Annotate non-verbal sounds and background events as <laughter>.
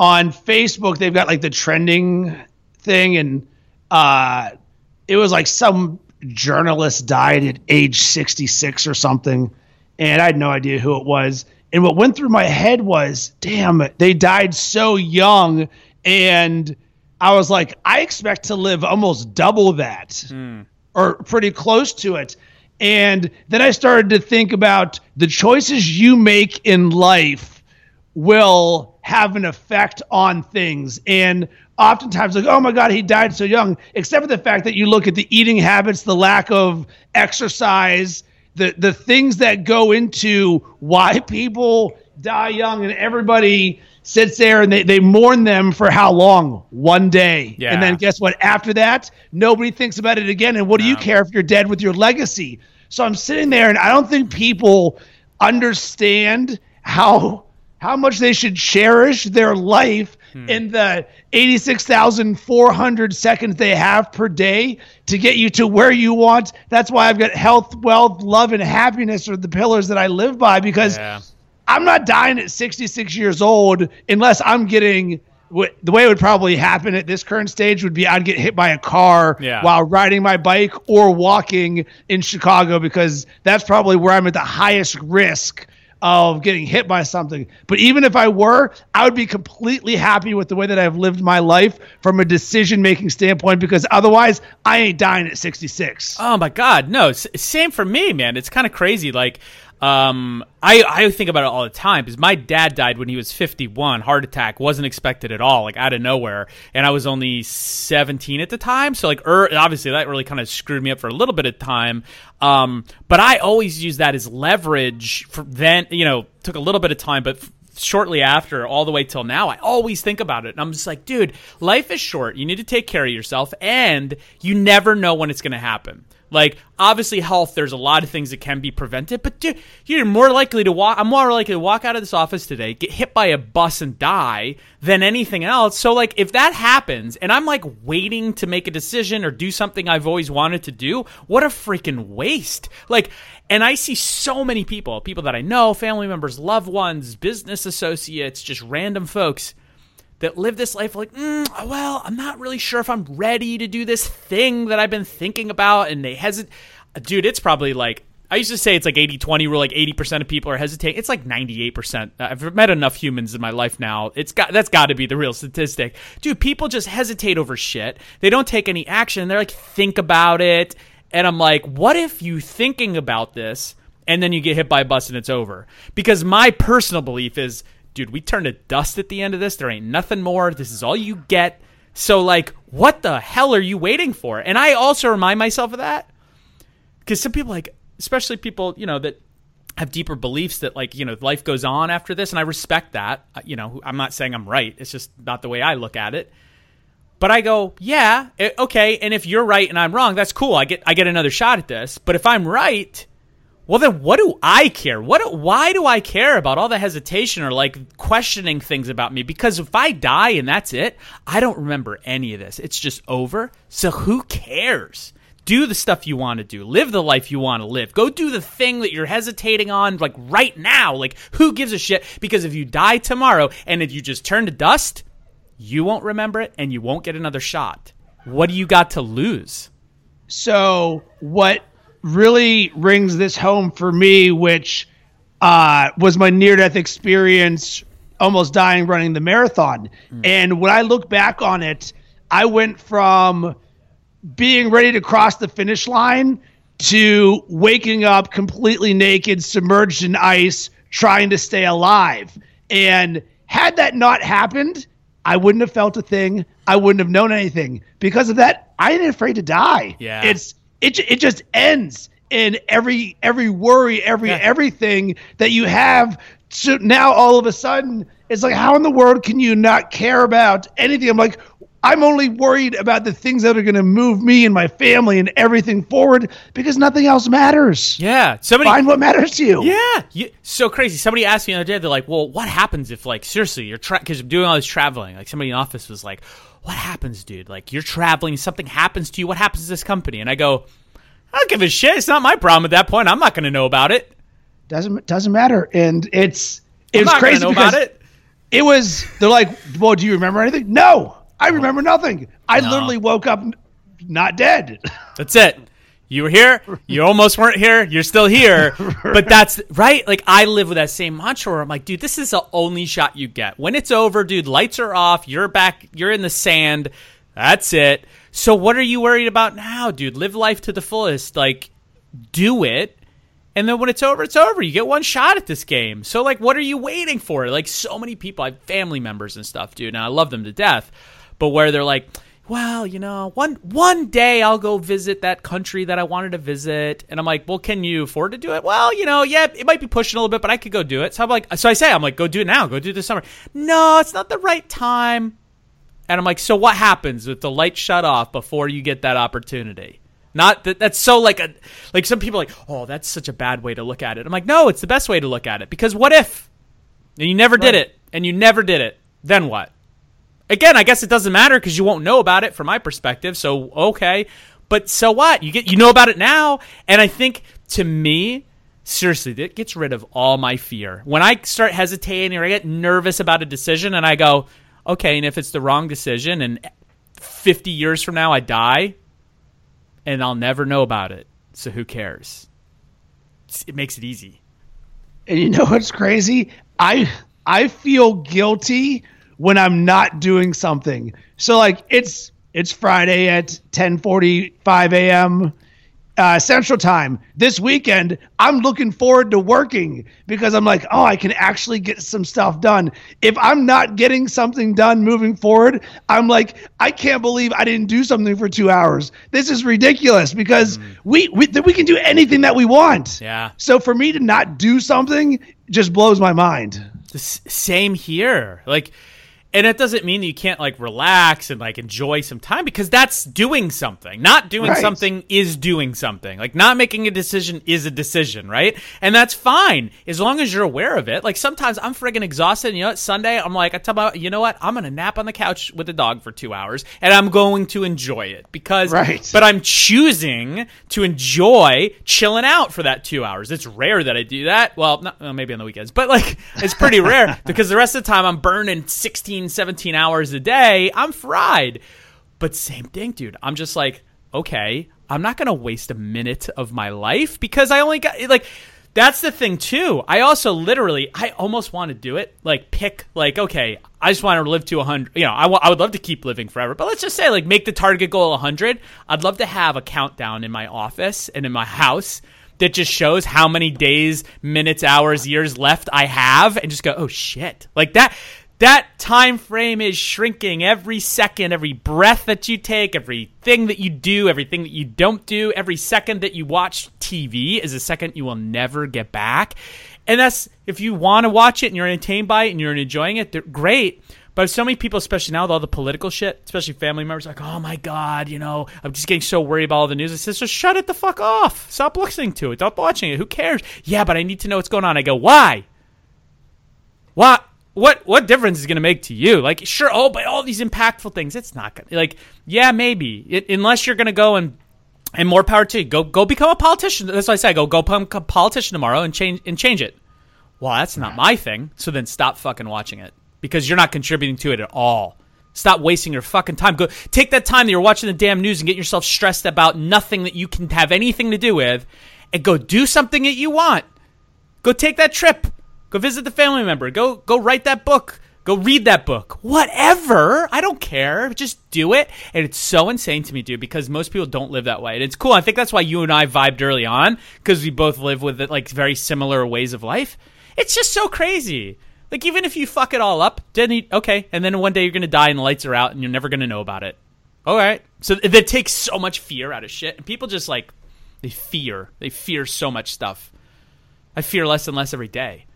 on Facebook they've got like the trending thing, and uh, it was like some journalist died at age 66 or something, and I had no idea who it was. And what went through my head was, damn, they died so young, and I was like, I expect to live almost double that, or pretty close to it. And then I started to think about the choices you make in life will have an effect on things. And oftentimes, like, oh my God, he died so young, except for the fact that you look at the eating habits, the lack of exercise, the, the things that go into why people die young, and everybody sits there and they, they mourn them for how long? One day. Yeah. And then guess what? After that, nobody thinks about it again. And what do you care if you're dead with your legacy? So I'm sitting there and I don't think people understand how how much they should cherish their life hmm. in the 86,400 seconds they have per day to get you to where you want. That's why I've got health, wealth, love, and happiness are the pillars that I live by because Yeah. I'm not dying at 66 years old unless I'm getting the way it would probably happen at this current stage would be I'd get hit by a car Yeah. while riding my bike or walking in Chicago because that's probably where I'm at the highest risk of getting hit by something. But even if I were, I would be completely happy with the way that I've lived my life from a decision making standpoint because otherwise I ain't dying at 66. Oh my god, no. Same for me, man. It's kind of crazy. Like, um, I I think about it all the time because my dad died when he was 51, heart attack, wasn't expected at all, like out of nowhere, and I was only 17 at the time. So like, er, obviously that really kind of screwed me up for a little bit of time. Um, but I always use that as leverage for then. You know, took a little bit of time, but. F- shortly after all the way till now i always think about it and i'm just like dude life is short you need to take care of yourself and you never know when it's going to happen like obviously health there's a lot of things that can be prevented but dude you're more likely to walk i'm more likely to walk out of this office today get hit by a bus and die than anything else. So like if that happens and i'm like waiting to make a decision or do something i've always wanted to do what a freaking waste. Like and I see so many people, people that I know, family members, loved ones, business associates, just random folks that live this life like, mm, well, I'm not really sure if I'm ready to do this thing that I've been thinking about. And they hesitate. Dude, it's probably like, I used to say it's like 80 20, where like 80% of people are hesitating. It's like 98%. I've met enough humans in my life now. It's got, that's got to be the real statistic. Dude, people just hesitate over shit. They don't take any action. They're like, think about it. And I'm like, what if you thinking about this and then you get hit by a bus and it's over? Because my personal belief is, dude, we turn to dust at the end of this. There ain't nothing more. This is all you get. So, like, what the hell are you waiting for? And I also remind myself of that because some people, like, especially people, you know, that have deeper beliefs that, like, you know, life goes on after this. And I respect that. You know, I'm not saying I'm right. It's just not the way I look at it. But I go, yeah, eh, okay. And if you're right and I'm wrong, that's cool. I get I get another shot at this. But if I'm right, well then what do I care? What why do I care about all the hesitation or like questioning things about me? Because if I die and that's it, I don't remember any of this. It's just over. So who cares? Do the stuff you want to do. Live the life you want to live. Go do the thing that you're hesitating on like right now. Like who gives a shit? Because if you die tomorrow and if you just turn to dust, you won't remember it and you won't get another shot. What do you got to lose? So what really rings this home for me, which uh, was my near death experience, almost dying running the marathon. And when I look back on it, I went from being ready to cross the finish line to waking up completely naked, submerged in ice, trying to stay alive. And had that not happened, I wouldn't have felt a thing. I wouldn't have known anything. Because of that, I ain't afraid to die. Yeah. It's it it just ends in every every worry, every everything that you have. So now all of a sudden, it's like, how in the world can you not care about anything? I'm like, I'm only worried about the things that are going to move me and my family and everything forward because nothing else matters. Yeah, somebody. Find what matters to you. Yeah, you, so crazy. Somebody asked me the other day. They're like, "Well, what happens if, like, seriously, you're because I'm doing all this traveling?" Like, somebody in the office was like, "What happens, dude? Like, you're traveling, something happens to you. What happens to this company?" And I go, "I don't give a shit. It's not my problem at that point. I'm not going to know about it. Doesn't doesn't matter. And it's it's crazy know because about it." it was. They're like, "Well, do you remember anything?" No, I remember nothing. I No. literally woke up not dead. <laughs> That's it. You were here. You almost weren't here. You're still here. <laughs> But that's right. Like I live with that same mantra where I'm like, dude, this is the only shot you get. When it's over, dude, lights are off. You're back. You're in the sand. That's it. So what are you worried about now, dude? Live life to the fullest. Like, do it. And then when it's over, it's over. You get one shot at this game. So like, what are you waiting for? Like so many people, I have family members and stuff, dude, and I love them to death. But where they're like, well, you know, one one day I'll go visit that country that I wanted to visit, and I'm like, well, can you afford to do it? Well, you know, yeah, it might be pushing a little bit, but I could go do it. So I'm like, so I say, I'm like, go do it now. Go do it this summer. No, it's not the right time. And I'm like, so what happens if the lights shut off before you get that opportunity? Not that that's so like a like some people are like, oh, that's such a bad way to look at it. I'm like, no, it's the best way to look at it because what if? And you never did it, and you never did it. Then what? Again, I guess it doesn't matter because you won't know about it from my perspective. So okay, but so what? You get you know about it now, and I think to me, seriously, that gets rid of all my fear. When I start hesitating or I get nervous about a decision, and I go, okay, and if it's the wrong decision, and 50 years from now I die, and I'll never know about it, so who cares? It makes it easy. And you know what's crazy? I I feel guilty when I'm not doing something. So like it's it's Friday at 10:45 a.m. Uh, Central Time. This weekend, I'm looking forward to working because I'm like, oh, I can actually get some stuff done. If I'm not getting something done moving forward, I'm like, I can't believe I didn't do something for two hours. This is ridiculous because we, we we can do anything that we want. Yeah. So for me to not do something just blows my mind. S- same here. Like, and it doesn't mean you can't like relax and like enjoy some time because that's doing something. Not doing Right. something is doing something. Like not making a decision is a decision, right? And that's fine as long as you're aware of it. Like sometimes I'm friggin' exhausted. And you know what? Sunday I'm like, I tell my, you know what? I'm gonna nap on the couch with the dog for two hours and I'm going to enjoy it because, Right. But I'm choosing to enjoy chilling out for that two hours. It's rare that I do that. Well, not, well, maybe on the weekends, but like it's pretty rare <laughs> because the rest of the time I'm burning 16, 17 hours a day. I'm fried. But same thing, dude. I'm just like, okay, I'm not going to waste a minute of my life because I only got like that's the thing too. I also literally, I almost want to do it. Like pick, like okay, I just want to live to 100. You know, I wa- I would love to keep living forever, but let's just say like make the target goal 100. I'd love to have a countdown in my office and in my house that just shows how many days, minutes, hours, years left I have, and just go, oh shit, like that. That time frame is shrinking every second, every breath that you take, everything that you do, everything that you don't do, every second that you watch TV is a second you will never get back. And that's if you want to watch it and you're entertained by it and you're enjoying it, great. But so many people, especially now with all the political shit, especially family members, like, oh my god, you know, I'm just getting so worried about all the news. I says, just shut it the fuck off. Stop listening to it. Stop watching it. Who cares? Yeah, but I need to know what's going on. I go, why? What? What what difference is going to make to you? Like, sure, oh, but all these impactful things, it's not going to like, yeah, maybe it, unless you're going to go and and more power to you. Go go become a politician. That's what I say. Go go become a politician tomorrow and change and change it. Well, that's not my thing. So then stop fucking watching it because you're not contributing to it at all. Stop wasting your fucking time. Go take that time that you're watching the damn news and get yourself stressed about nothing that you can have anything to do with, and go do something that you want. Go take that trip. Go visit the family member. Go go write that book. Go read that book. Whatever. I don't care. Just do it. And it's so insane to me, dude, because most people don't live that way. And it's cool. I think that's why you and I vibed early on because we both live with like very similar ways of life. It's just so crazy. Like even if you fuck it all up, then you, okay, and then one day you're gonna die and the lights are out and you're never gonna know about it. All right. So that takes so much fear out of shit, and people just like they fear. They fear so much stuff. I fear less and less every day.